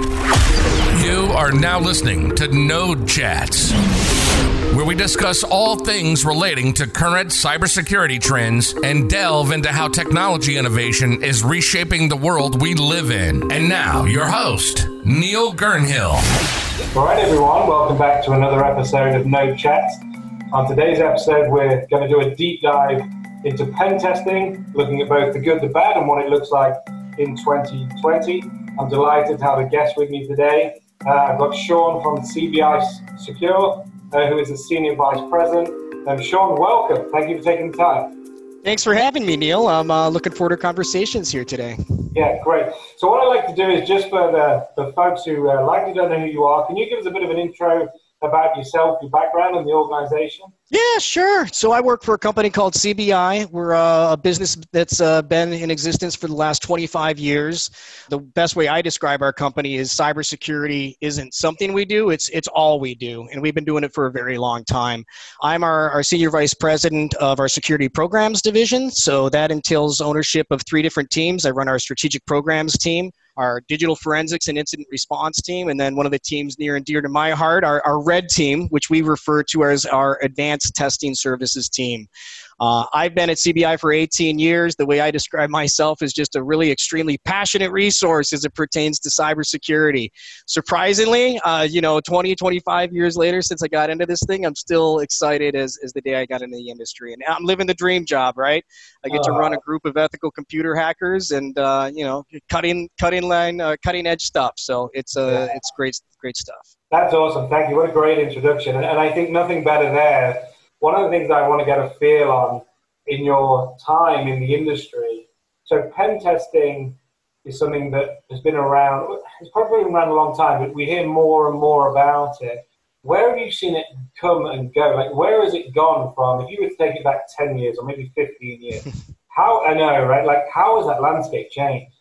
You are now listening to Node Chats, where we discuss all things relating to current cybersecurity trends and delve into how technology innovation is reshaping the world we live in. And now, your host, Neil Gernhill. All right, everyone, welcome back to another episode of Node Chats. On today's episode, we're going to do a deep dive into pen testing, looking at both the good, the bad, and what it looks like in 2020. I'm delighted to have a guest with me today. Uh, I've got Sean from CBI Secure, uh, who is the Senior Vice President. Um, Sean, welcome. Thank you for taking the time. Thanks for having me, Neil. I'm uh, looking forward to conversations here today. Yeah, great. So, what I'd like to do is just for the, the folks who uh, likely don't know who you are, can you give us a bit of an intro about yourself, your background, and the organization? Yeah, sure. So I work for a company called CBI. We're uh, a business that's uh, been in existence for the last 25 years. The best way I describe our company is cybersecurity isn't something we do, it's, it's all we do. And we've been doing it for a very long time. I'm our, our senior vice president of our security programs division. So that entails ownership of three different teams. I run our strategic programs team our digital forensics and incident response team, and then one of the teams near and dear to my heart, our, our red team, which we refer to as our advanced testing services team. Uh, I've been at CBI for 18 years. The way I describe myself is just a really extremely passionate resource as it pertains to cybersecurity. Surprisingly, uh, you know, 20, 25 years later since I got into this thing, I'm still excited as, as the day I got into the industry. And I'm living the dream job, right? I get to run a group of ethical computer hackers and, uh, you know, cutting, cutting line, uh, cutting edge stuff. So it's, uh, it's great, great stuff. That's awesome. Thank you. What a great introduction. And, and I think nothing better there one of the things I want to get a feel on in your time in the industry. So pen testing is something that has been around. It's probably been around a long time, but we hear more and more about it. Where have you seen it come and go? Like, where has it gone from? If you were to take it back ten years or maybe fifteen years, how I know, right? Like, how has that landscape changed?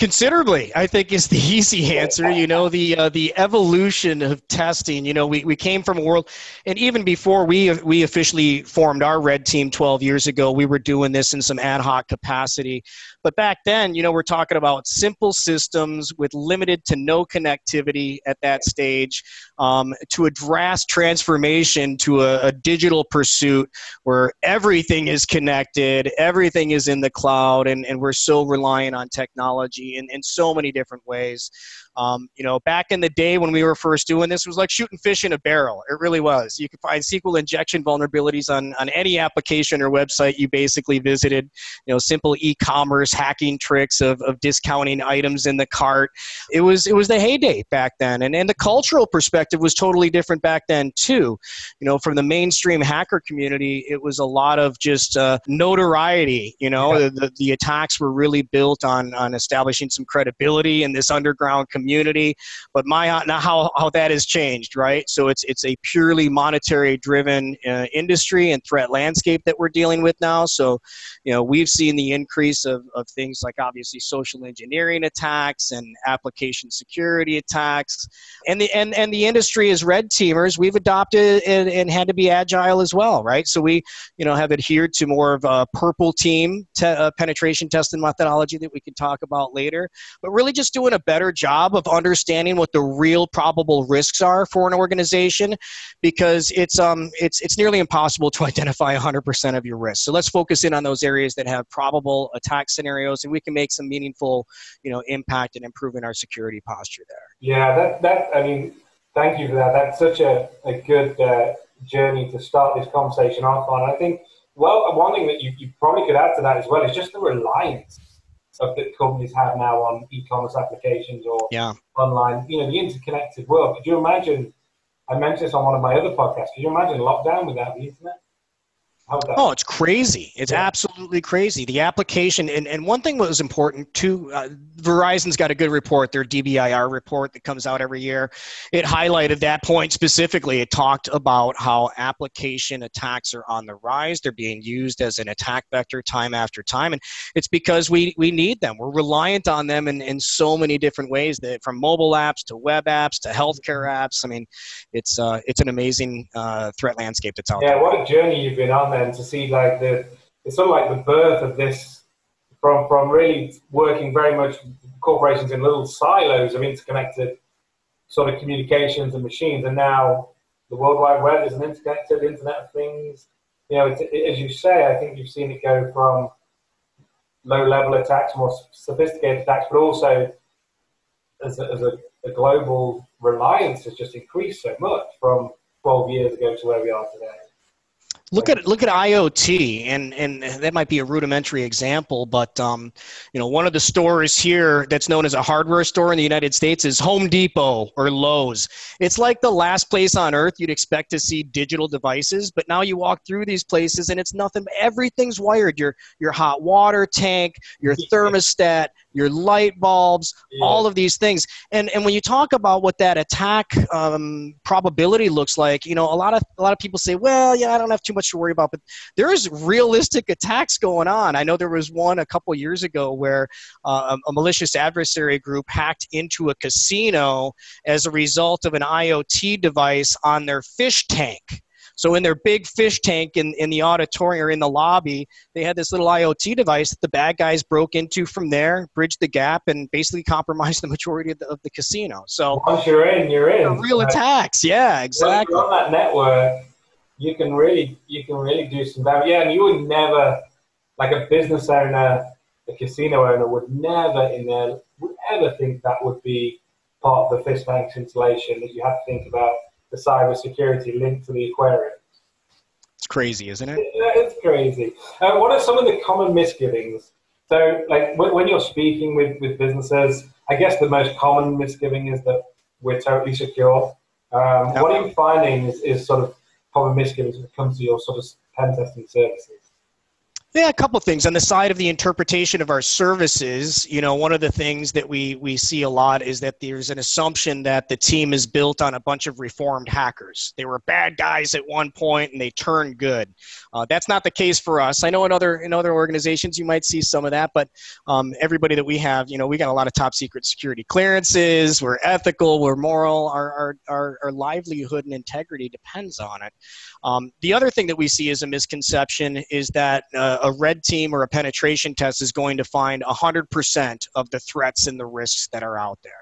Considerably, I think is the easy answer. You know, the uh, the evolution of testing. You know, we, we came from a world, and even before we we officially formed our red team 12 years ago, we were doing this in some ad hoc capacity. But back then, you know, we're talking about simple systems with limited to no connectivity at that stage um, to a drastic transformation to a, a digital pursuit where everything is connected, everything is in the cloud, and, and we're so reliant on technology in, in so many different ways. Um, you know, back in the day when we were first doing this, it was like shooting fish in a barrel. It really was. You could find SQL injection vulnerabilities on, on any application or website you basically visited. You know, simple e-commerce hacking tricks of, of discounting items in the cart. It was it was the heyday back then, and and the cultural perspective was totally different back then too. You know, from the mainstream hacker community, it was a lot of just uh, notoriety. You know, yeah. the, the attacks were really built on on establishing some credibility in this underground community community. But my now how, how that has changed, right? So it's it's a purely monetary driven uh, industry and threat landscape that we're dealing with now. So, you know, we've seen the increase of, of things like obviously social engineering attacks and application security attacks, and the and and the industry as red teamers, we've adopted and, and had to be agile as well, right? So we you know have adhered to more of a purple team te- uh, penetration testing methodology that we can talk about later, but really just doing a better job job of understanding what the real probable risks are for an organization because it's um it's it's nearly impossible to identify 100% of your risk. So let's focus in on those areas that have probable attack scenarios and we can make some meaningful, you know, impact and improving our security posture there. Yeah, that that I mean, thank you for that. That's such a, a good uh, journey to start this conversation off on. I think well, one thing that you, you probably could add to that as well is just the reliance of that companies have now on e-commerce applications or yeah. online, you know, the interconnected world. Could you imagine? I mentioned this on one of my other podcasts. Could you imagine lockdown without the internet? Oh, it's crazy. It's yeah. absolutely crazy. The application, and, and one thing that was important too, uh, Verizon's got a good report, their DBIR report that comes out every year. It highlighted that point specifically. It talked about how application attacks are on the rise. They're being used as an attack vector time after time. And it's because we, we need them. We're reliant on them in, in so many different ways, that from mobile apps to web apps to healthcare apps. I mean, it's, uh, it's an amazing uh, threat landscape that's out yeah, there. Yeah, what a journey you've been on there and to see like the it's sort of like the birth of this from from really working very much corporations in little silos of interconnected sort of communications and machines, and now the World Wide Web is an interconnected Internet of Things. You know, it, as you say, I think you've seen it go from low-level attacks, more sophisticated attacks, but also as a, as a, a global reliance has just increased so much from 12 years ago to where we are today. Look at look at IoT, and and that might be a rudimentary example, but um, you know, one of the stores here that's known as a hardware store in the United States is Home Depot or Lowe's. It's like the last place on earth you'd expect to see digital devices, but now you walk through these places and it's nothing. Everything's wired. Your your hot water tank, your thermostat, your light bulbs, yeah. all of these things. And and when you talk about what that attack um, probability looks like, you know, a lot of a lot of people say, well, yeah, I don't have too much to worry about, but there is realistic attacks going on. I know there was one a couple years ago where uh, a malicious adversary group hacked into a casino as a result of an IoT device on their fish tank. So in their big fish tank in, in the auditorium or in the lobby, they had this little IoT device that the bad guys broke into from there, bridged the gap, and basically compromised the majority of the, of the casino. So once you're in, you're in. Real attacks, yeah, exactly. on that network, you can really you can really do some damage. Yeah, and you would never, like a business owner, a casino owner would never in their would ever think that would be part of the fish tank installation that you have to think about the cybersecurity linked to the aquarium. It's crazy, isn't it? Yeah, it's crazy. Uh, what are some of the common misgivings? So, like when you're speaking with, with businesses, I guess the most common misgiving is that we're totally secure. Um, What are you finding is, is sort of common misgivings when it comes to your sort of pen testing services? Yeah, a couple of things on the side of the interpretation of our services. You know, one of the things that we we see a lot is that there's an assumption that the team is built on a bunch of reformed hackers. They were bad guys at one point and they turned good. Uh, that's not the case for us. I know in other in other organizations you might see some of that, but um, everybody that we have, you know, we got a lot of top secret security clearances. We're ethical. We're moral. Our our our, our livelihood and integrity depends on it. Um, the other thing that we see as a misconception is that. Uh, a red team or a penetration test is going to find 100% of the threats and the risks that are out there.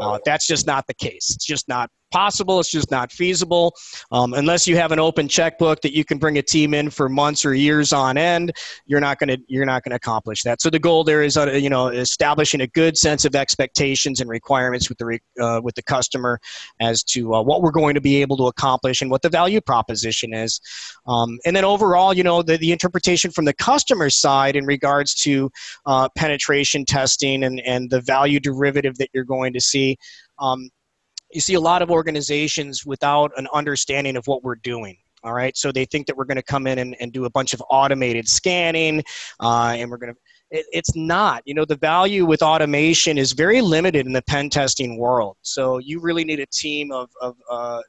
Uh, that's just not the case. It's just not possible. It's just not feasible um, unless you have an open checkbook that you can bring a team in for months or years on end. You're not going to you're not going to accomplish that. So the goal there is uh, you know establishing a good sense of expectations and requirements with the uh, with the customer as to uh, what we're going to be able to accomplish and what the value proposition is. Um, and then overall, you know the, the interpretation from the customer side in regards to uh, penetration testing and, and the value derivative that you're going to see. Um, you see a lot of organizations without an understanding of what we're doing. All right, so they think that we're going to come in and, and do a bunch of automated scanning, uh, and we're going to. It, it's not. You know, the value with automation is very limited in the pen testing world. So you really need a team of, of uh,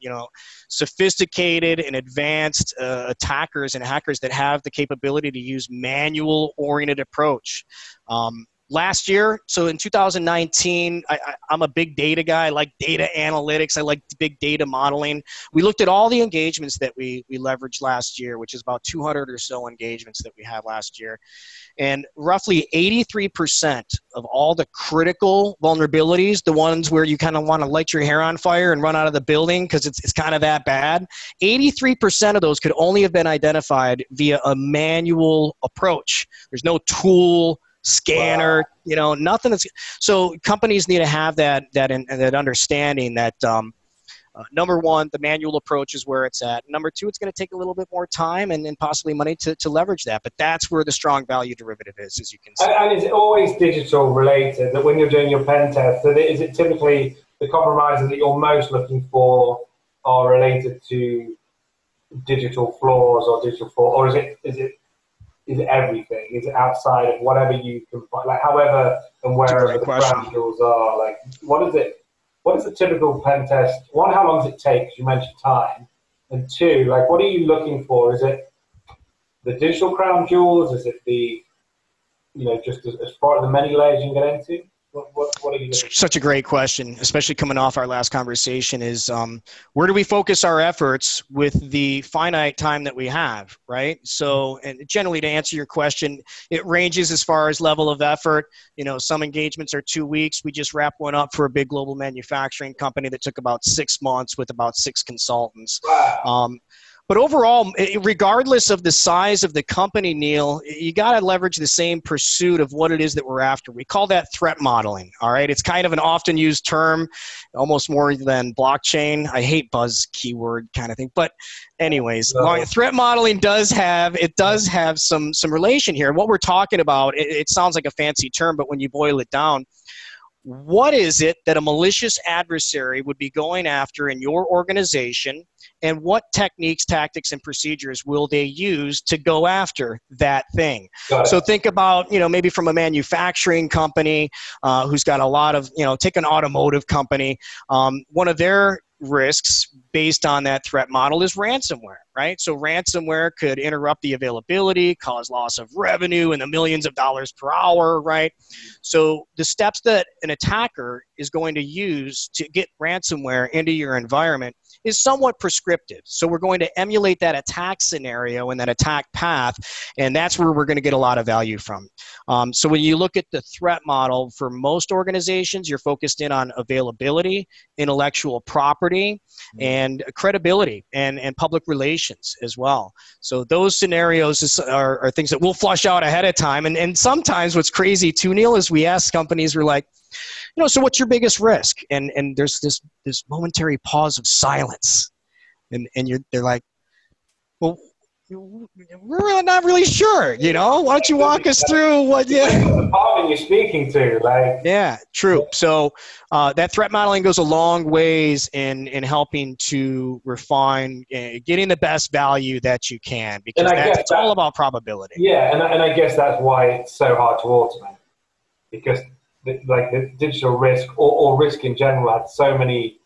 you know, sophisticated and advanced uh, attackers and hackers that have the capability to use manual-oriented approach. Um, last year. So in 2019 I, am a big data guy. I like data analytics. I like big data modeling. We looked at all the engagements that we we leveraged last year which is about 200 or so engagements that we had last year. And roughly 83% of all the critical vulnerabilities the ones where you kind of want to light your hair on fire and run out of the building because it's, it's kind of that bad 83% of those could only have been identified via a manual approach. There's no tool scanner wow. you know nothing that's so companies need to have that that in, that understanding that um, uh, number one the manual approach is where it's at number two it's going to take a little bit more time and, and possibly money to, to leverage that but that's where the strong value derivative is as you can see and, and is it always digital related that when you're doing your pen test that is it typically the compromises that you're most looking for are related to digital flaws or digital flaws or is it is it is it everything? Is it outside of whatever you can find? Like, however and wherever the crown jewels are. Like, what is it? What is the typical pen test? One, how long does it take? You mentioned time. And two, like, what are you looking for? Is it the digital crown jewels? Is it the, you know, just as, as part of the many layers you can get into? What, what, what are you? Such a great question, especially coming off our last conversation. Is um, where do we focus our efforts with the finite time that we have, right? So, and generally, to answer your question, it ranges as far as level of effort. You know, some engagements are two weeks. We just wrapped one up for a big global manufacturing company that took about six months with about six consultants. Wow. Um, but overall, regardless of the size of the company, Neil, you got to leverage the same pursuit of what it is that we're after. We call that threat modeling. All right, it's kind of an often used term, almost more than blockchain. I hate buzz keyword kind of thing, but anyways, threat modeling does have it does have some some relation here. What we're talking about, it, it sounds like a fancy term, but when you boil it down what is it that a malicious adversary would be going after in your organization and what techniques, tactics, and procedures will they use to go after that thing? So think about, you know, maybe from a manufacturing company uh, who's got a lot of, you know, take an automotive company. Um, one of their risks based on that threat model is ransomware, right? So ransomware could interrupt the availability, cause loss of revenue in the millions of dollars per hour, right? So the steps that an attacker is going to use to get ransomware into your environment is somewhat prescriptive. So we're going to emulate that attack scenario and that attack path, and that's where we're going to get a lot of value from. Um, so when you look at the threat model for most organizations, you're focused in on availability, intellectual property, mm-hmm. and credibility and, and public relations as well. So those scenarios are, are things that we'll flush out ahead of time. And, and sometimes what's crazy too, Neil, is we ask companies, we're like, you know, so what's your biggest risk? And and there's this this momentary pause of silence, and and you're they're like, well, we're not really sure. You know, why don't you walk us through what? Yeah, the department you're speaking to, like. Yeah, true. So uh, that threat modeling goes a long ways in in helping to refine, uh, getting the best value that you can because that's, it's that, all about probability. Yeah, and and I guess that's why it's so hard to automate because like the digital risk or, or risk in general had so many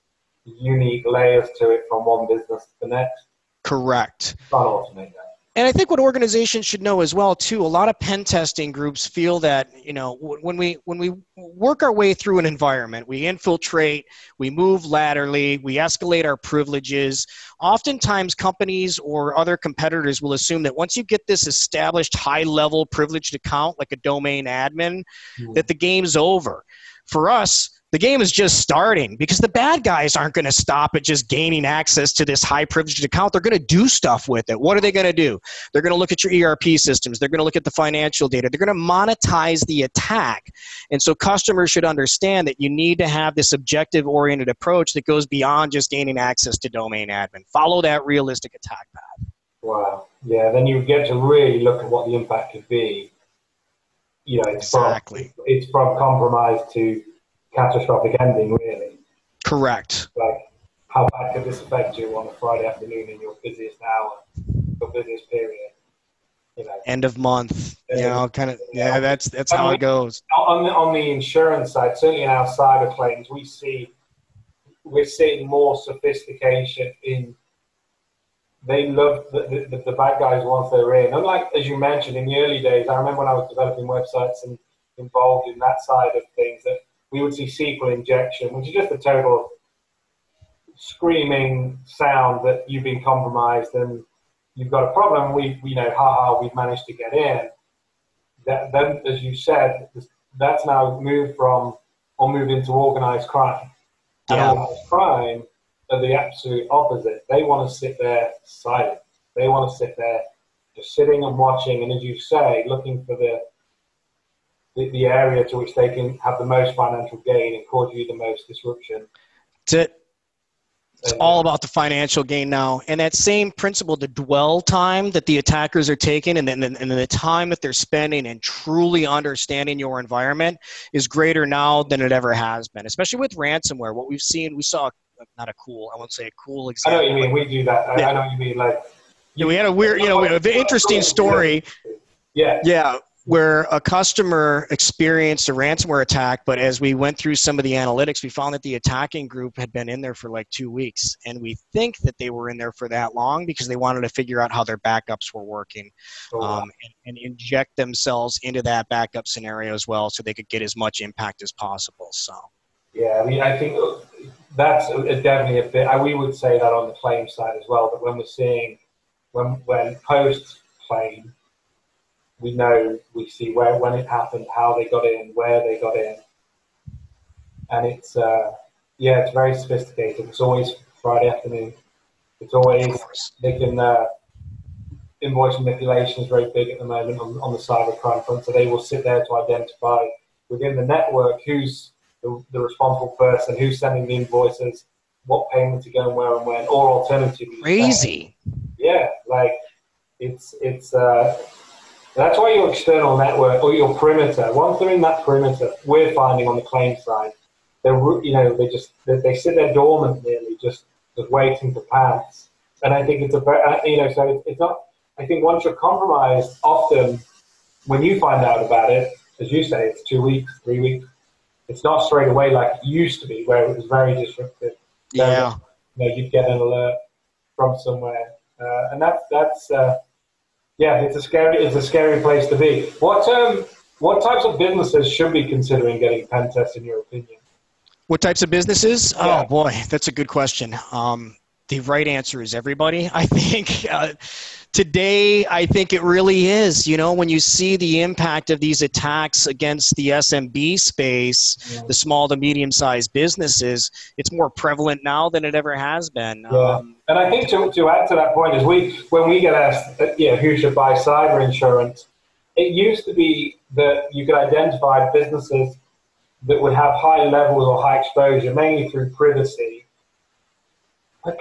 unique layers to it from one business to the next. Correct. Can't automate that. And I think what organizations should know as well too. A lot of pen testing groups feel that you know when we when we work our way through an environment, we infiltrate, we move laterally, we escalate our privileges. Oftentimes, companies or other competitors will assume that once you get this established high-level privileged account, like a domain admin, mm-hmm. that the game's over. For us, the game is just starting because the bad guys aren't going to stop at just gaining access to this high privileged account. They're going to do stuff with it. What are they going to do? They're going to look at your ERP systems. They're going to look at the financial data. They're going to monetize the attack. And so customers should understand that you need to have this objective oriented approach that goes beyond just gaining access to domain admin. Follow that realistic attack path. Wow. Yeah, then you get to really look at what the impact could be. You know, it's exactly. from, it's from compromise to catastrophic ending, really. Correct. Like, how bad could this affect you on a Friday afternoon in your busiest hour, your busiest period? You know, end of month. you know, kind of. Yeah, that's that's how it goes. On the on the insurance side, certainly in our cyber claims, we see we're seeing more sophistication in. They love the, the, the bad guys once they're in. Unlike as you mentioned in the early days, I remember when I was developing websites and involved in that side of things that we would see SQL injection, which is just a total screaming sound that you've been compromised and you've got a problem. We, we know, haha, we've managed to get in. That, then, as you said, that's now moved from or moved into organized crime. And yeah. organized crime are the absolute opposite. They want to sit there silent. They want to sit there just sitting and watching, and as you say, looking for the the, the area to which they can have the most financial gain and cause you the most disruption. It. It's all uh, about the financial gain now. And that same principle, the dwell time that the attackers are taking and then and the time that they're spending and truly understanding your environment is greater now than it ever has been, especially with ransomware. What we've seen, we saw not a cool, I won't say a cool example. I know what you mean. We do that. I, yeah. I know what you mean. Like, yeah, we had a weird, you know, an interesting story. Yeah. Yeah where a customer experienced a ransomware attack, but as we went through some of the analytics, we found that the attacking group had been in there for like two weeks. And we think that they were in there for that long because they wanted to figure out how their backups were working oh, wow. um, and, and, inject themselves into that backup scenario as well so they could get as much impact as possible. So, yeah, I mean, I think that's definitely a bit, we would say that on the claim side as well, but when we're seeing, when, when post claim, we know we see where when it happened, how they got in, where they got in, and it's uh, yeah, it's very sophisticated. It's always Friday afternoon. It's always they can uh, invoice manipulation is very big at the moment on, on the cybercrime front. So they will sit there to identify within the network who's the, the responsible person, who's sending the invoices, what payments are going where and when, or alternatively. Crazy. Yeah, like it's it's uh, that's why your external network or your perimeter, once they're in that perimeter, we're finding on the claim side, they're, you know, they just, they, they sit there dormant nearly, just, just waiting to pounce. And I think it's a very, uh, you know, so it's not, I think once you're compromised, often when you find out about it, as you say, it's two weeks, three weeks. It's not straight away like it used to be, where it was very disruptive. Yeah. you know, you'd get an alert from somewhere, uh, and that's that's uh, yeah, it's a scary it's a scary place to be. What um what types of businesses should be considering getting pen tests in your opinion? What types of businesses? Yeah. Oh boy, that's a good question. Um, the right answer is everybody. I think uh, today, I think it really is. You know, when you see the impact of these attacks against the SMB space, yeah. the small to medium sized businesses, it's more prevalent now than it ever has been. Yeah. Um, and I think to, to add to that point is we when we get asked, uh, you know, who should buy cyber insurance, it used to be that you could identify businesses that would have high levels or high exposure, mainly through privacy.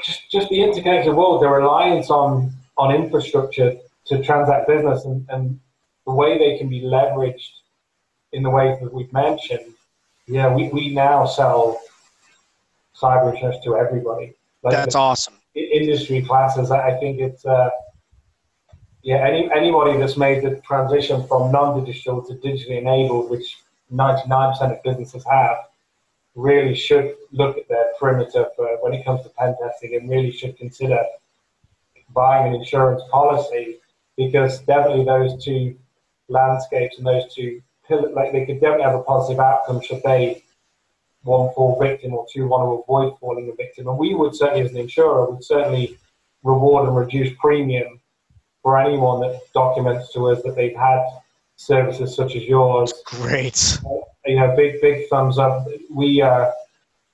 Just, just the interconnected world, the reliance on on infrastructure to transact business and, and the way they can be leveraged in the ways that we've mentioned, yeah, we, we now sell cyber insurance to everybody. Like That's awesome. Industry classes, I think it's, uh, yeah, any, anybody that's made the transition from non-digital to digitally enabled, which 99% of businesses have, really should look at their perimeter for when it comes to pen testing and really should consider buying an insurance policy because definitely those two landscapes and those two pillars, like they could definitely have a positive outcome should they one fall victim or two want to avoid falling a victim. And we would certainly, as an insurer, would certainly reward and reduce premium for anyone that documents to us that they've had services such as yours. Great. Uh, you know, big big thumbs up. We uh,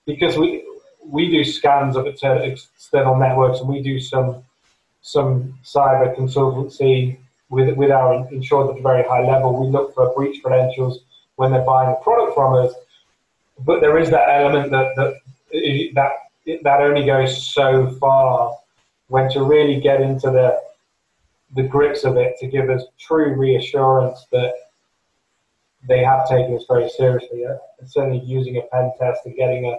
because we we do scans of external networks and we do some some cyber consultancy with, with our insured at a very high level. We look for breach credentials when they're buying a product from us. But there is that element that, that, that, that only goes so far when to really get into the, the grips of it to give us true reassurance that they have taken us very seriously. Uh, certainly using a pen test and getting a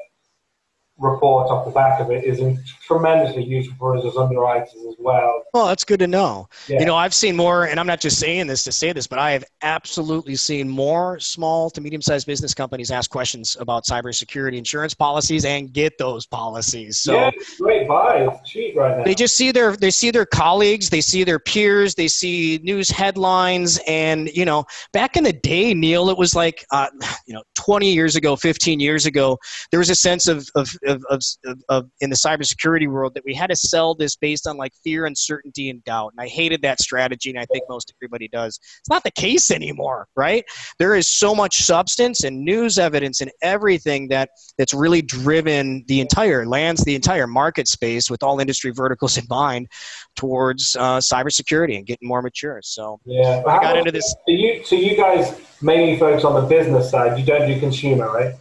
report off the back of it is tremendously useful for us as underwriters as well. Well, that's good to know. Yeah. You know, I've seen more, and I'm not just saying this to say this, but I have absolutely seen more small to medium sized business companies ask questions about cybersecurity insurance policies and get those policies. So yeah, great buy. It's cheap right now. They just see their they see their colleagues, they see their peers, they see news headlines, and you know, back in the day, Neil, it was like uh, you know, 20 years ago, 15 years ago, there was a sense of, of of, of, of, in the cybersecurity world that we had to sell this based on like fear, uncertainty, and doubt. And I hated that strategy, and I think most everybody does. It's not the case anymore, right? There is so much substance and news evidence and everything that that's really driven the entire lands, the entire market space with all industry verticals in mind towards uh, cybersecurity and getting more mature. So yeah, I got into this. So you, so you guys mainly focus on the business side. You don't do consumer, right?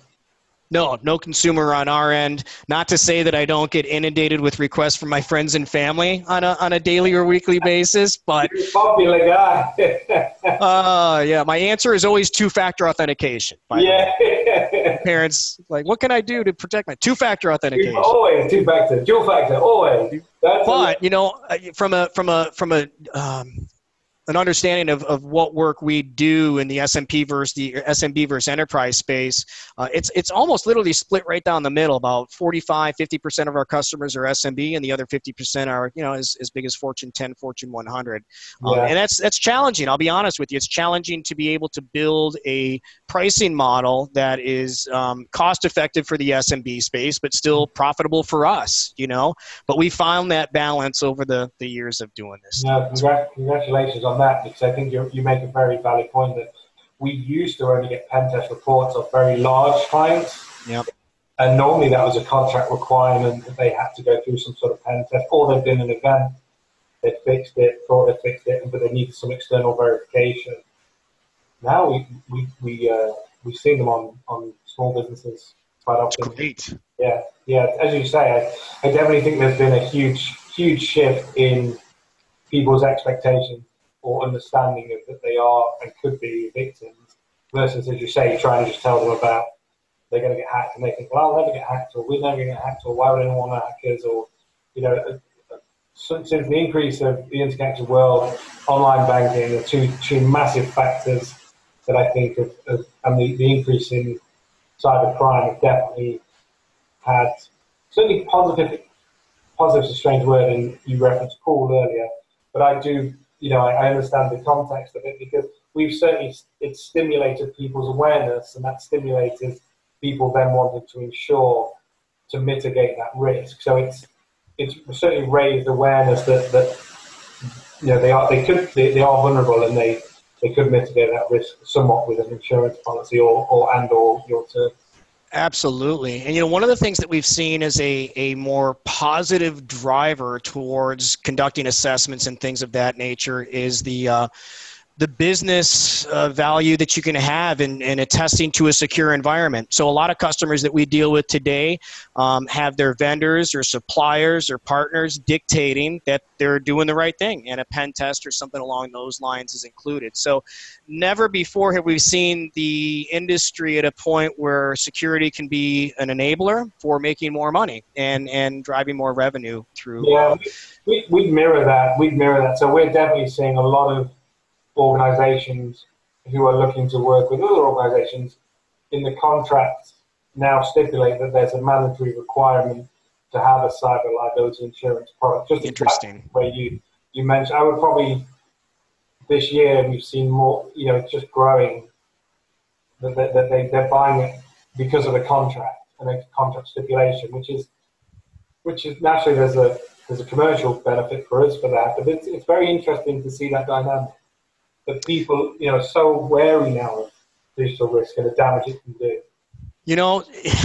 No, no consumer on our end. Not to say that I don't get inundated with requests from my friends and family on a on a daily or weekly basis, but You're popular guy. uh, yeah, my answer is always two-factor authentication. yeah. Parents like, what can I do to protect my two-factor authentication? Always two-factor, dual-factor, always. That's but you know, uh, from a from a from a um, an understanding of, of what work we do in the SMP versus the SMB versus enterprise space, uh, it's it's almost literally split right down the middle. About 45, 50 percent of our customers are SMB, and the other 50 percent are you know as, as big as Fortune 10, Fortune 100. Um, and that's that's challenging. I'll be honest with you. It's challenging to be able to build a pricing model that is um, cost effective for the SMB space, but still profitable for us. You know, but we found that balance over the the years of doing this. Yeah, congratulations on that because I think you make a very valid point that we used to only get pen test reports of very large clients. Yep. And normally that was a contract requirement that they had to go through some sort of pen test, or they'd been an event, they'd fixed it, thought they'd fixed it, but they needed some external verification. Now we we we uh, we've seen them on, on small businesses quite often. Great. Yeah, yeah. As you say, I, I definitely think there's been a huge huge shift in people's expectations or understanding of that they are and could be victims versus, as you say, trying to just tell them about they're going to get hacked and they think, well, I'll never get hacked or we're never going to get hacked or why would anyone want hackers? Or, you know, uh, uh, since the increase of the interconnected world, online banking are two, two massive factors that I think have, have and the, the increase in cyber crime have definitely had certainly positive, positive is a strange word and you referenced Paul earlier, but I do you know, I, I, understand the context of it because we've certainly it's stimulated people's awareness, and that stimulated people then wanting to ensure to mitigate that risk. So it's it's certainly raised awareness that that you know they are they could they, they are vulnerable and they they could mitigate that risk somewhat with an insurance policy or, or and or your term. Absolutely. And you know, one of the things that we've seen as a, a more positive driver towards conducting assessments and things of that nature is the uh, the business uh, value that you can have in, in attesting to a secure environment. So, a lot of customers that we deal with today um, have their vendors or suppliers or partners dictating that they're doing the right thing, and a pen test or something along those lines is included. So, never before have we seen the industry at a point where security can be an enabler for making more money and, and driving more revenue through. Yeah, we, we mirror that. We mirror that. So, we're definitely seeing a lot of organizations who are looking to work with other organizations in the contracts now stipulate that there's a mandatory requirement to have a cyber liability insurance product. Just interesting. Where you you mentioned, I would probably this year we've seen more. You know, it's just growing that, that, they they're buying it because of the contract and the contract stipulation, which is which is naturally there's a there's a commercial benefit for us for that, but it's it's very interesting to see that dynamic that people, you know, so wary now of digital risk and the damage it can do. You know,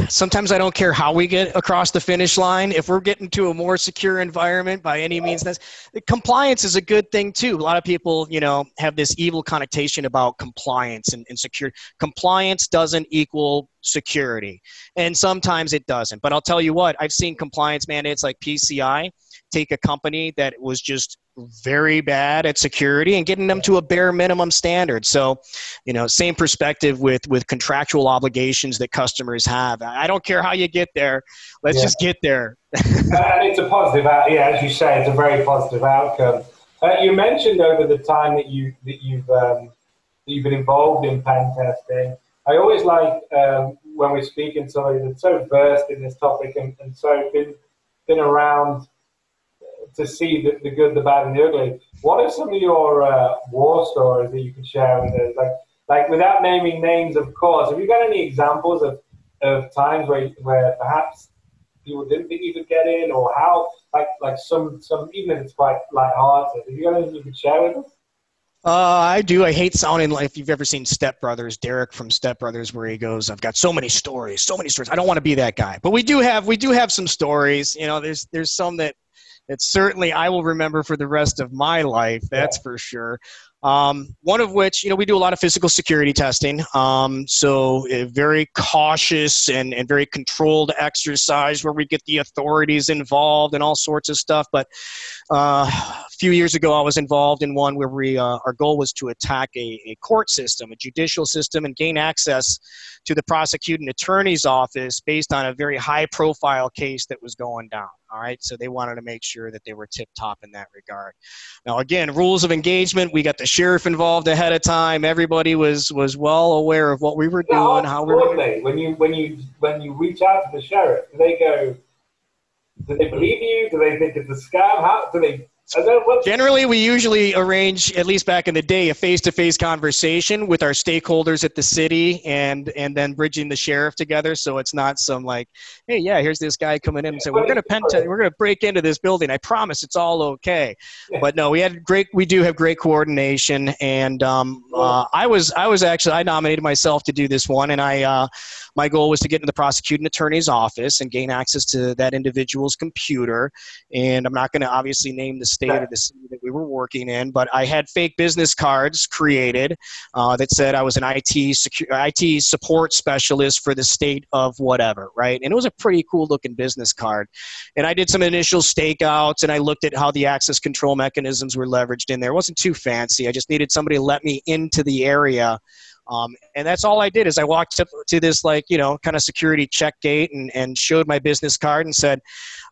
sometimes I don't care how we get across the finish line. If we're getting to a more secure environment by any means, that's, compliance is a good thing too. A lot of people, you know, have this evil connotation about compliance and, and security. Compliance doesn't equal security, and sometimes it doesn't. But I'll tell you what, I've seen compliance mandates like PCI take a company that was just very bad at security and getting them to a bare minimum standard. So, you know, same perspective with with contractual obligations that customers have. I don't care how you get there. Let's yeah. just get there. and it's a positive, out- yeah, as you say, it's a very positive outcome. Uh, you mentioned over the time that you that you've um, that you've been involved in pen testing. I always like um, when we're speaking to somebody that's so versed in this topic and, and so been been around to see the, the good, the bad, and the ugly. What are some of your uh, war stories that you can share with us? Like, like without naming names, of course. Have you got any examples of, of times where where perhaps people didn't think you could get in, or how like like some some even if it's quite light-hearted, have you got anything you could share with us? Uh, I do. I hate sounding like if you've ever seen Step Brothers, Derek from Step Brothers, where he goes, "I've got so many stories, so many stories." I don't want to be that guy, but we do have we do have some stories. You know, there's there's some that that certainly I will remember for the rest of my life. That's yeah. for sure. Um, one of which, you know, we do a lot of physical security testing. Um, so, a very cautious and, and very controlled exercise where we get the authorities involved and all sorts of stuff. But uh, few years ago, I was involved in one where we, uh, our goal was to attack a, a court system, a judicial system, and gain access to the prosecuting attorney's office based on a very high profile case that was going down. All right, so they wanted to make sure that they were tip top in that regard. Now, again, rules of engagement. We got the sheriff involved ahead of time. Everybody was was well aware of what we were doing, how we were. When you when you when you reach out to the sheriff, do they go? Do they believe you? Do they think it's a scam? How do they Generally, we usually arrange, at least back in the day, a face-to-face conversation with our stakeholders at the city, and and then bridging the sheriff together. So it's not some like, hey, yeah, here's this guy coming in and say, we're gonna penta- we're gonna break into this building. I promise, it's all okay. But no, we had great. We do have great coordination, and um, uh, I was I was actually I nominated myself to do this one, and I. Uh, my goal was to get into the prosecuting attorney's office and gain access to that individual's computer. And I'm not going to obviously name the state or the city that we were working in, but I had fake business cards created uh, that said I was an IT secu- IT support specialist for the state of whatever, right? And it was a pretty cool looking business card. And I did some initial stakeouts and I looked at how the access control mechanisms were leveraged in there. It wasn't too fancy. I just needed somebody to let me into the area um, and that's all I did is I walked up to this like you know kind of security check gate and, and showed my business card and said,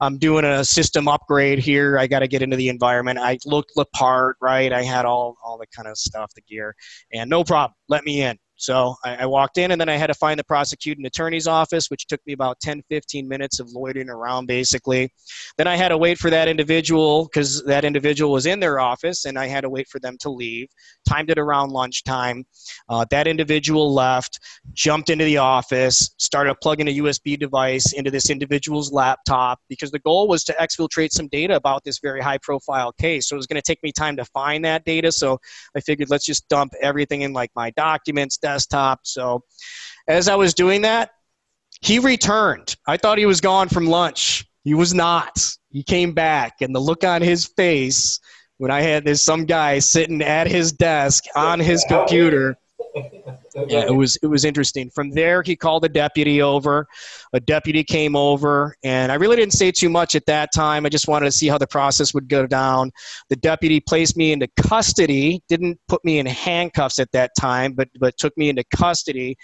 I'm doing a system upgrade here. I got to get into the environment. I looked the part right. I had all all the kind of stuff, the gear, and no problem. Let me in. So I, I, walked in and then I had to find the prosecuting attorney's office, which took me about 10, 15 minutes of loitering around basically. Then I had to wait for that individual because that individual was in their office and I had to wait for them to leave. Timed it around lunchtime. Uh, that individual left, jumped into the office, started plugging a USB device into this individual's laptop because the goal was to exfiltrate some data about this very high profile case. So it was going to take me time to find that data. So I figured let's just dump everything in like my documents, desktop. So as I was doing that, he returned. I thought he was gone from lunch. He was not. He came back, and the look on his face when I had this some guy sitting at his desk on his computer yeah, it was it was interesting. From there, he called a deputy over. A deputy came over, and I really didn't say too much at that time. I just wanted to see how the process would go down. The deputy placed me into custody. Didn't put me in handcuffs at that time, but but took me into custody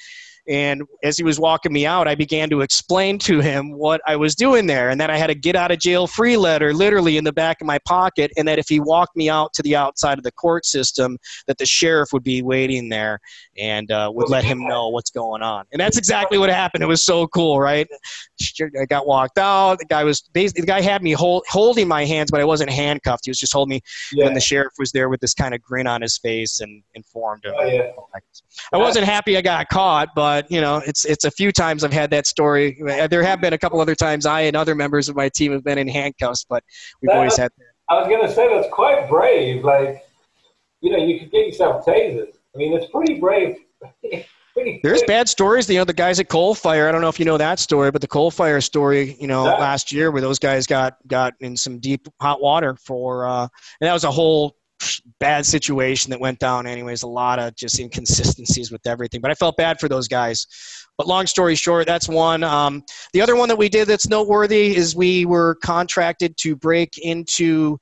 and as he was walking me out, I began to explain to him what I was doing there and that I had a get out of jail free letter literally in the back of my pocket and that if he walked me out to the outside of the court system, that the sheriff would be waiting there and uh, would let him know what's going on. And that's exactly what happened. It was so cool, right? I got walked out. The guy was basically, the guy had me hold, holding my hands, but I wasn't handcuffed. He was just holding me. Yeah. And the sheriff was there with this kind of grin on his face and informed him. Oh, yeah. I wasn't happy I got caught, but but you know, it's it's a few times I've had that story. There have been a couple other times I and other members of my team have been in handcuffs, but we've that, always had. That. I was going to say that's quite brave. Like, you know, you could get yourself tasered. I mean, it's pretty brave. There's bad stories. You know, the guys at Coalfire. I don't know if you know that story, but the Coalfire story. You know, last year where those guys got got in some deep hot water for, uh, and that was a whole bad situation that went down anyways a lot of just inconsistencies with everything but i felt bad for those guys. But long story short that's one. Um, the other one that we did that's noteworthy is we were contracted to break into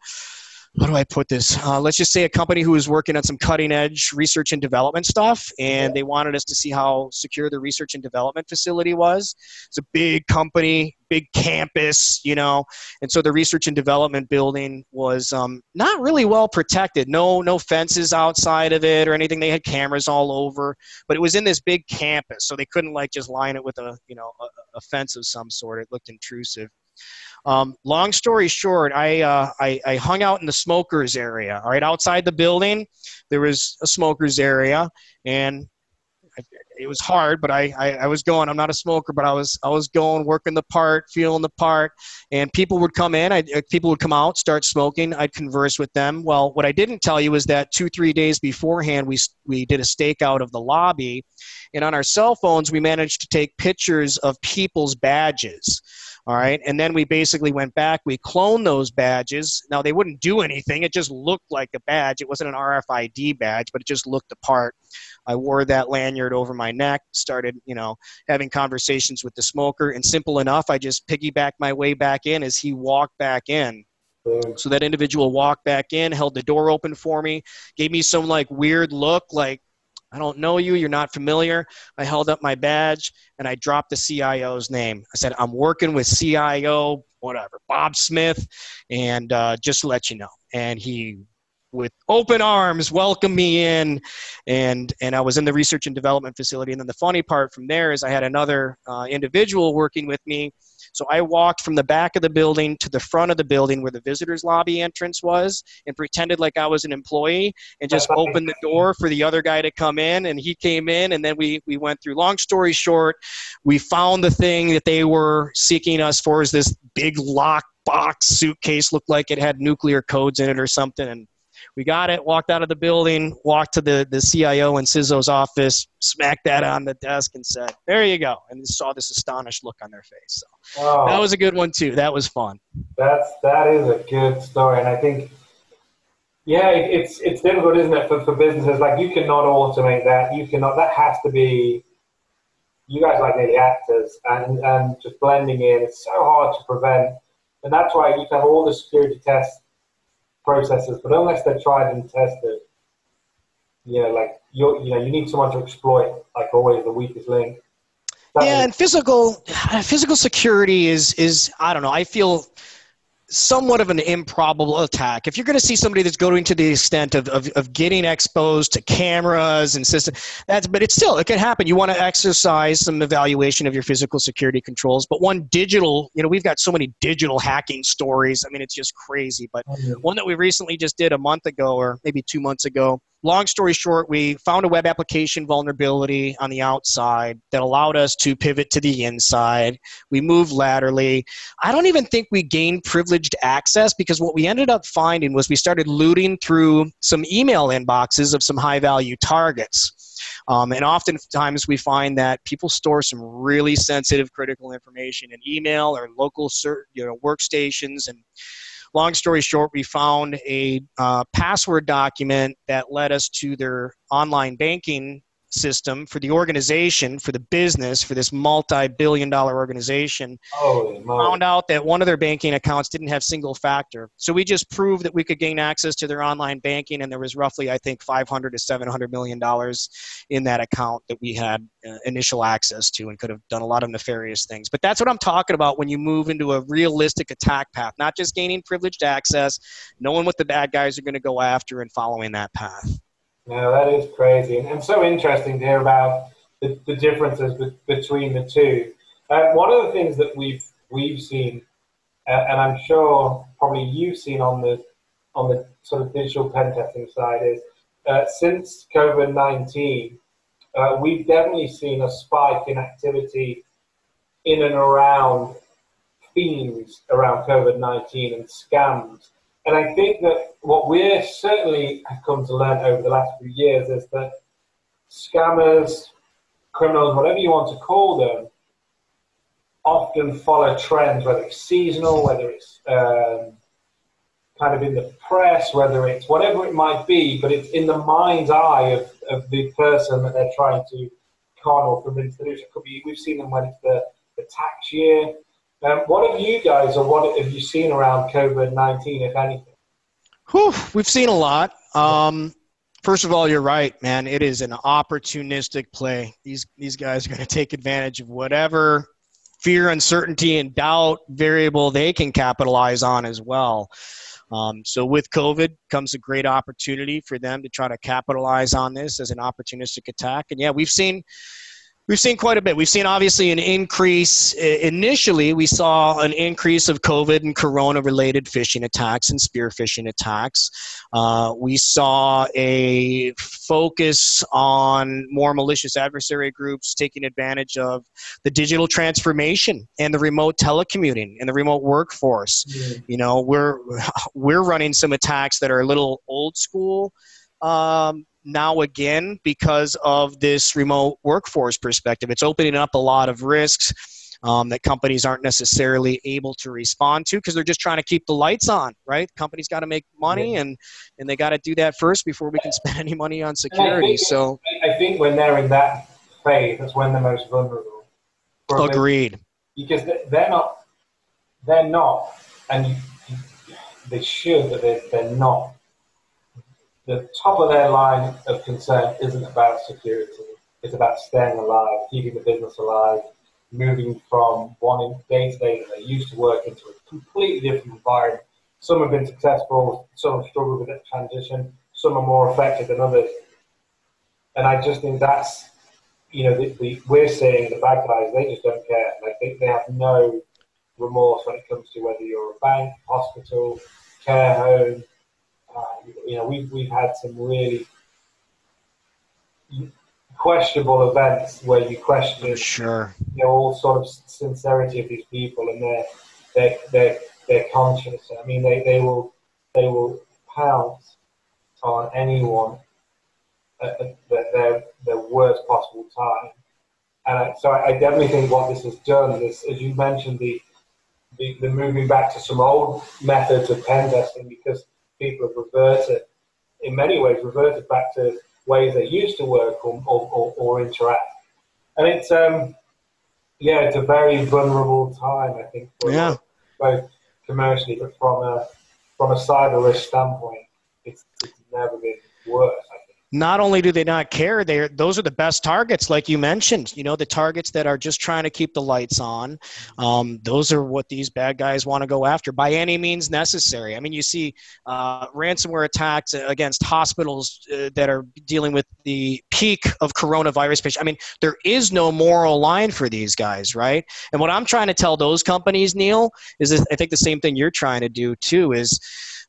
how do I put this? Uh, let's just say a company who was working on some cutting edge research and development stuff, and they wanted us to see how secure the research and development facility was. It's a big company, big campus, you know, and so the research and development building was um, not really well protected. No, no fences outside of it or anything. They had cameras all over, but it was in this big campus, so they couldn't like just line it with a you know a, a fence of some sort. It looked intrusive. Um, long story short, I, uh, I, I hung out in the smokers area. All right, outside the building, there was a smokers area, and it was hard, but I, I, I, was going. I'm not a smoker, but I was I was going, working the part, feeling the part, and people would come in. I uh, people would come out, start smoking. I'd converse with them. Well, what I didn't tell you is that two three days beforehand, we we did a stakeout of the lobby, and on our cell phones, we managed to take pictures of people's badges. All right. And then we basically went back, we cloned those badges. Now, they wouldn't do anything. It just looked like a badge. It wasn't an RFID badge, but it just looked the part. I wore that lanyard over my neck, started, you know, having conversations with the smoker. And simple enough, I just piggybacked my way back in as he walked back in. So that individual walked back in, held the door open for me, gave me some like weird look, like I don't know you. You're not familiar. I held up my badge and I dropped the CIO's name. I said, I'm working with CIO, whatever, Bob Smith, and uh, just let you know. And he with open arms welcome me in. And and i was in the research and development facility. And then the funny part from there is i had another uh, individual working with me. So I walked from the back of the building to the front of the building where the visitors lobby entrance was and pretended like I was an employee and just opened the door for the other guy to come in. And he came in and then we we went through. Long story short we found the thing that they were seeking us for is this big lock box suitcase looked like it had nuclear codes in it or something. And we got it, walked out of the building, walked to the, the CIO and CISO's office, smacked that on the desk, and said, There you go. And saw this astonished look on their face. So that was a good one, too. That was fun. That's, that is a good story. And I think, yeah, it's, it's difficult, isn't it, for, for businesses? Like, you cannot automate that. You cannot, that has to be you guys like the actors and, and just blending in. It's so hard to prevent. And that's why you have all the security tests processes, but unless they're tried and tested, you know, like you you know, you need someone to exploit, like always, the weakest link. That yeah, and physical physical security is is I don't know. I feel somewhat of an improbable attack. If you're going to see somebody that's going to the extent of, of, of getting exposed to cameras and systems, that's, but it's still, it can happen. You want to exercise some evaluation of your physical security controls. But one digital, you know, we've got so many digital hacking stories. I mean, it's just crazy. But oh, one that we recently just did a month ago or maybe two months ago long story short, we found a web application vulnerability on the outside that allowed us to pivot to the inside. We moved laterally. I don't even think we gained privileged access because what we ended up finding was we started looting through some email inboxes of some high value targets. Um, and oftentimes we find that people store some really sensitive critical information in email or local you know, workstations and long story short, we found a uh, password document that led us to their online banking system for the organization, for the business, for this multi-billion dollar organization, oh, found out that one of their banking accounts didn't have single factor. So we just proved that we could gain access to their online banking, and there was roughly, I think, 500 to 700 million dollars in that account that we had uh, initial access to, and could have done a lot of nefarious things. But that's what I'm talking about when you move into a realistic attack path, not just gaining privileged access, knowing what the bad guys are going to go after, and following that path. No, that is crazy, and, and so interesting to hear about the, the differences be, between the two. Uh, one of the things that we've we've seen, uh, and I'm sure probably you've seen on the on the sort of digital pen testing side, is uh, since COVID nineteen, uh, we've definitely seen a spike in activity in and around themes around COVID nineteen and scams. And I think that what we certainly have come to learn over the last few years is that scammers, criminals, whatever you want to call them, often follow trends, whether it's seasonal, whether it's um, kind of in the press, whether it's whatever it might be, but it's in the mind's eye of, of the person that they're trying to con or convince. It could be, we've seen them when it's the, the tax year, um, what have you guys, or what have you seen around COVID 19, if anything? Whew, we've seen a lot. Um, first of all, you're right, man. It is an opportunistic play. These these guys are going to take advantage of whatever fear, uncertainty, and doubt variable they can capitalize on as well. Um, so with COVID comes a great opportunity for them to try to capitalize on this as an opportunistic attack. And yeah, we've seen We've seen quite a bit. We've seen obviously an increase. Initially, we saw an increase of COVID and corona related phishing attacks and spear phishing attacks. Uh, we saw a focus on more malicious adversary groups taking advantage of the digital transformation and the remote telecommuting and the remote workforce. Mm-hmm. You know, we're, we're running some attacks that are a little old school. Um, now again because of this remote workforce perspective. It's opening up a lot of risks um, that companies aren't necessarily able to respond to because they're just trying to keep the lights on, right? Companies got to make money and, and they got to do that first before we can spend any money on security. I so I think when they're in that phase, that's when they're most vulnerable. Agreed. because they're not, they're not, and they should, but they're, they're not the top of their line of concern isn't about security. It's about staying alive, keeping the business alive, moving from one day to day that they used to work into a completely different environment. Some have been successful, some have struggled with that transition, some are more affected than others. And I just think that's, you know, the, the, we're seeing the bad guys, they just don't care. Like they, they have no remorse when it comes to whether you're a bank, hospital, care home. Uh, you know, we've, we've had some really questionable events where you question sure. you know, all sort of sincerity of these people and their their their, their conscience. I mean, they, they will they will pounce on anyone at, at their their worst possible time. And so I definitely think what this has done is, as you mentioned, the, the, the moving back to some old methods of pen testing because people have reverted, in many ways, reverted back to ways they used to work or, or, or, or interact. And it's, um, yeah, it's a very vulnerable time, I think, for yeah. both commercially, but from a, from a cyber risk standpoint, it's, it's never been worse, not only do they not care they those are the best targets like you mentioned you know the targets that are just trying to keep the lights on. Um, those are what these bad guys want to go after by any means necessary. I mean you see uh, ransomware attacks against hospitals uh, that are dealing with the peak of coronavirus patients i mean there is no moral line for these guys right? And what i'm trying to tell those companies neil is i think the same thing you're trying to do too is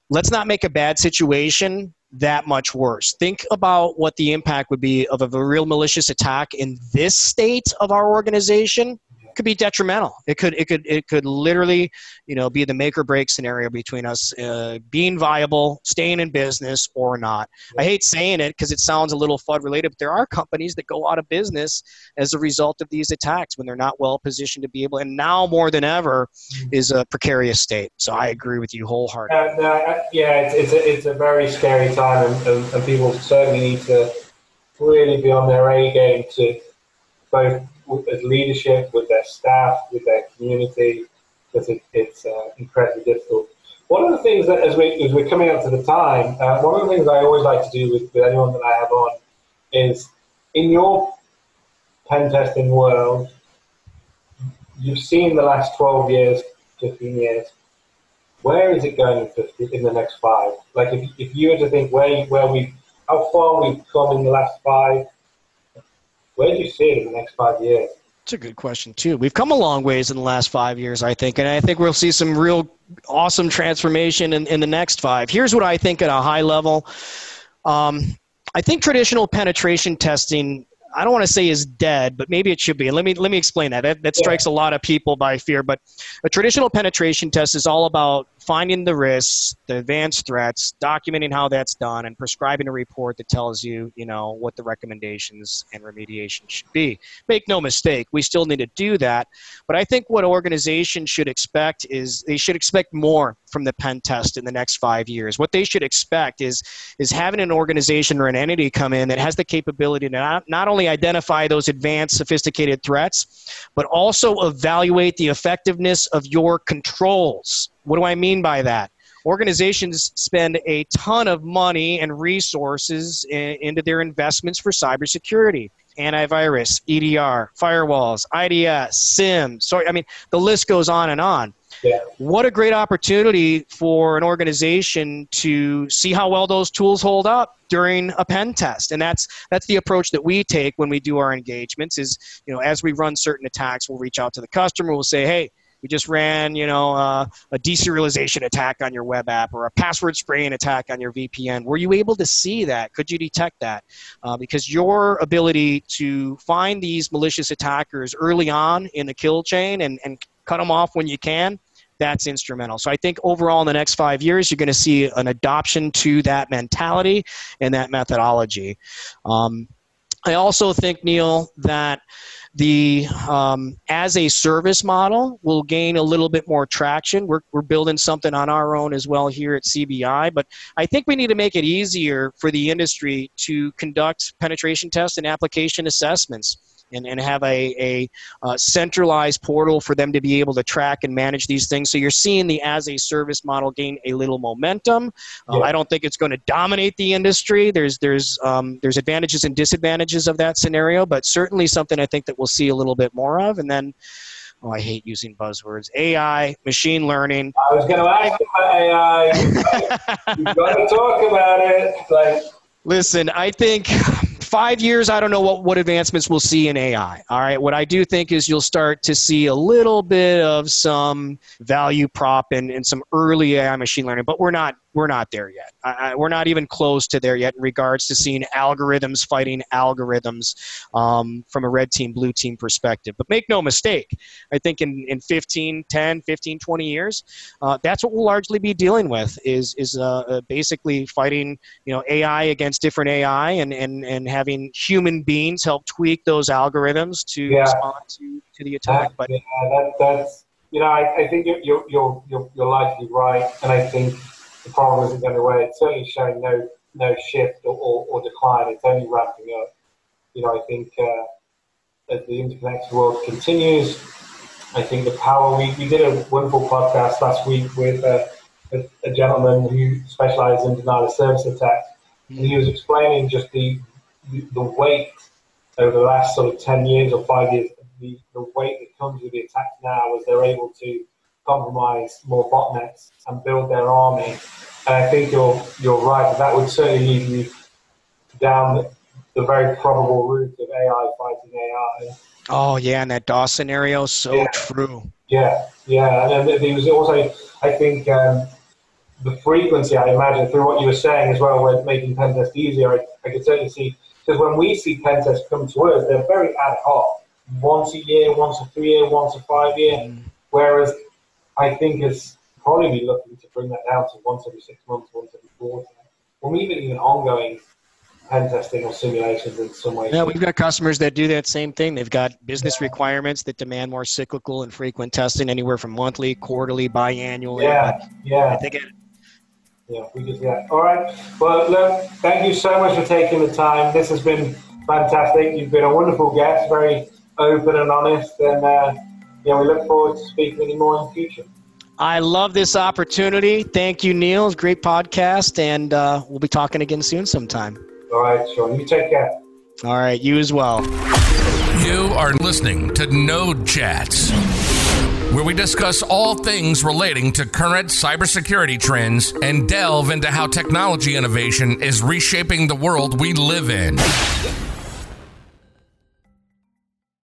let's not make a bad situation that much worse. Think about what the impact would be of a real malicious attack in this state of our organization could be detrimental. It could it could it could literally, you know, be the make or break scenario between us uh, being viable, staying in business, or not. I hate saying it because it sounds a little FUD related, but there are companies that go out of business as a result of these attacks when they're not well positioned to be able. And now more than ever, is a precarious state. So I agree with you wholeheartedly. Uh, no, yeah, it's, it's a, it's a very scary time, and, and, and people certainly need to really be on their A game to both as leadership, with their staff, with their community, because it, it's uh, incredibly difficult. One of the things that, as, we, as we're coming up to the time, uh, one of the things I always like to do with, with anyone that I have on is in your pen testing world, you've seen the last 12 years, 15 years. Where is it going in, 50, in the next five? Like, if, if you were to think where, where we, how far we've come in the last five, where do you see it in the next five years? It's a good question too. We've come a long ways in the last five years, I think, and I think we'll see some real awesome transformation in, in the next five. Here's what I think at a high level. Um, I think traditional penetration testing I don't want to say is dead, but maybe it should be. And let me let me explain that. That, that strikes a lot of people by fear. But a traditional penetration test is all about finding the risks, the advanced threats, documenting how that's done, and prescribing a report that tells you, you know, what the recommendations and remediation should be. Make no mistake, we still need to do that. But I think what organizations should expect is they should expect more from the pen test in the next five years. What they should expect is is having an organization or an entity come in that has the capability to not, not only identify those advanced, sophisticated threats, but also evaluate the effectiveness of your controls what do I mean by that? Organizations spend a ton of money and resources in, into their investments for cybersecurity antivirus, EDR, firewalls, IDS, SIEM. Sorry, I mean, the list goes on and on. Yeah. What a great opportunity for an organization to see how well those tools hold up during a pen test. And that's that's the approach that we take when we do our engagements is, you know, as we run certain attacks, we'll reach out to the customer, we'll say, "Hey, we just ran, you know, uh, a deserialization attack on your web app or a password spraying attack on your VPN. Were you able to see that? Could you detect that? Uh, because your ability to find these malicious attackers early on in the kill chain and, and cut them off when you can, that's instrumental. So I think overall in the next five years, you're going to see an adoption to that mentality and that methodology. Um, I also think, Neil, that the um, as a service model will gain a little bit more traction. We're, we're building something on our own as well here at CBI, but I think we need to make it easier for the industry to conduct penetration tests and application assessments. And, and have a, a, a, centralized portal for them to be able to track and manage these things. So you're seeing the as a service model gain a little momentum. Uh, I don't think it's going to dominate the industry. There's there's um, there's advantages and disadvantages of that scenario, but certainly something I think that we'll see a little bit more of. And then oh, I hate using buzzwords. AI, machine learning. I was going to ask about AI. You've got to talk about it. Like, listen, I think five years, I don't know what, what advancements we'll see in AI. All right. What I do think is you'll start to see a little bit of some value prop and, and some early AI machine learning, but we're not we're not there yet. I, we're not even close to there yet in regards to seeing algorithms fighting algorithms um, from a red team, blue team perspective. But make no mistake, I think in, in 15, 10, 15, 20 years, uh, that's what we'll largely be dealing with is, is uh, uh basically fighting you know, AI against different AI and, and, and having human beings help tweak those algorithms to yeah. respond to, to the attack. But yeah, that, that's, you know, I, I think you're, you're, you're, you're likely right. And I think the problem isn't going away. It's certainly showing no no shift or, or, or, decline. It's only ramping up. You know, I think uh, as the interconnected world continues, I think the power. We, we did a wonderful podcast last week with uh, a, gentleman who specializes in denial of service attacks, and he was explaining just the the weight over the last sort of ten years or five years, the, the weight that comes with the attacks now, as they're able to compromise more botnets and build their army. And I think you're you're right. That would certainly lead you down the very probable route of AI fighting AI. Oh yeah, and that DOS scenario, so yeah. true. Yeah, yeah, and there was also, I think, um, the frequency. I imagine through what you were saying as well, with making pen tests easier. I, I could certainly see because when we see pen tests come to us, they're very ad hoc. Once a year, once a three year, once a five year. Mm. Whereas I think is probably looking to bring that down to once every six months, once every quarter, or even even ongoing pen testing or simulations in some way. Yeah, we've got customers that do that same thing. They've got business yeah. requirements that demand more cyclical and frequent testing, anywhere from monthly, quarterly, biannually. Yeah, yeah. I think it, yeah, we just yeah. All right. Well, look, thank you so much for taking the time. This has been fantastic. You've been a wonderful guest, very open and honest, and. Uh, yeah, we look forward to speaking with you more in the future. I love this opportunity. Thank you, Neil. Great podcast, and uh, we'll be talking again soon sometime. All right, Sean. You take care. All right, you as well. You are listening to Node Chats, where we discuss all things relating to current cybersecurity trends and delve into how technology innovation is reshaping the world we live in.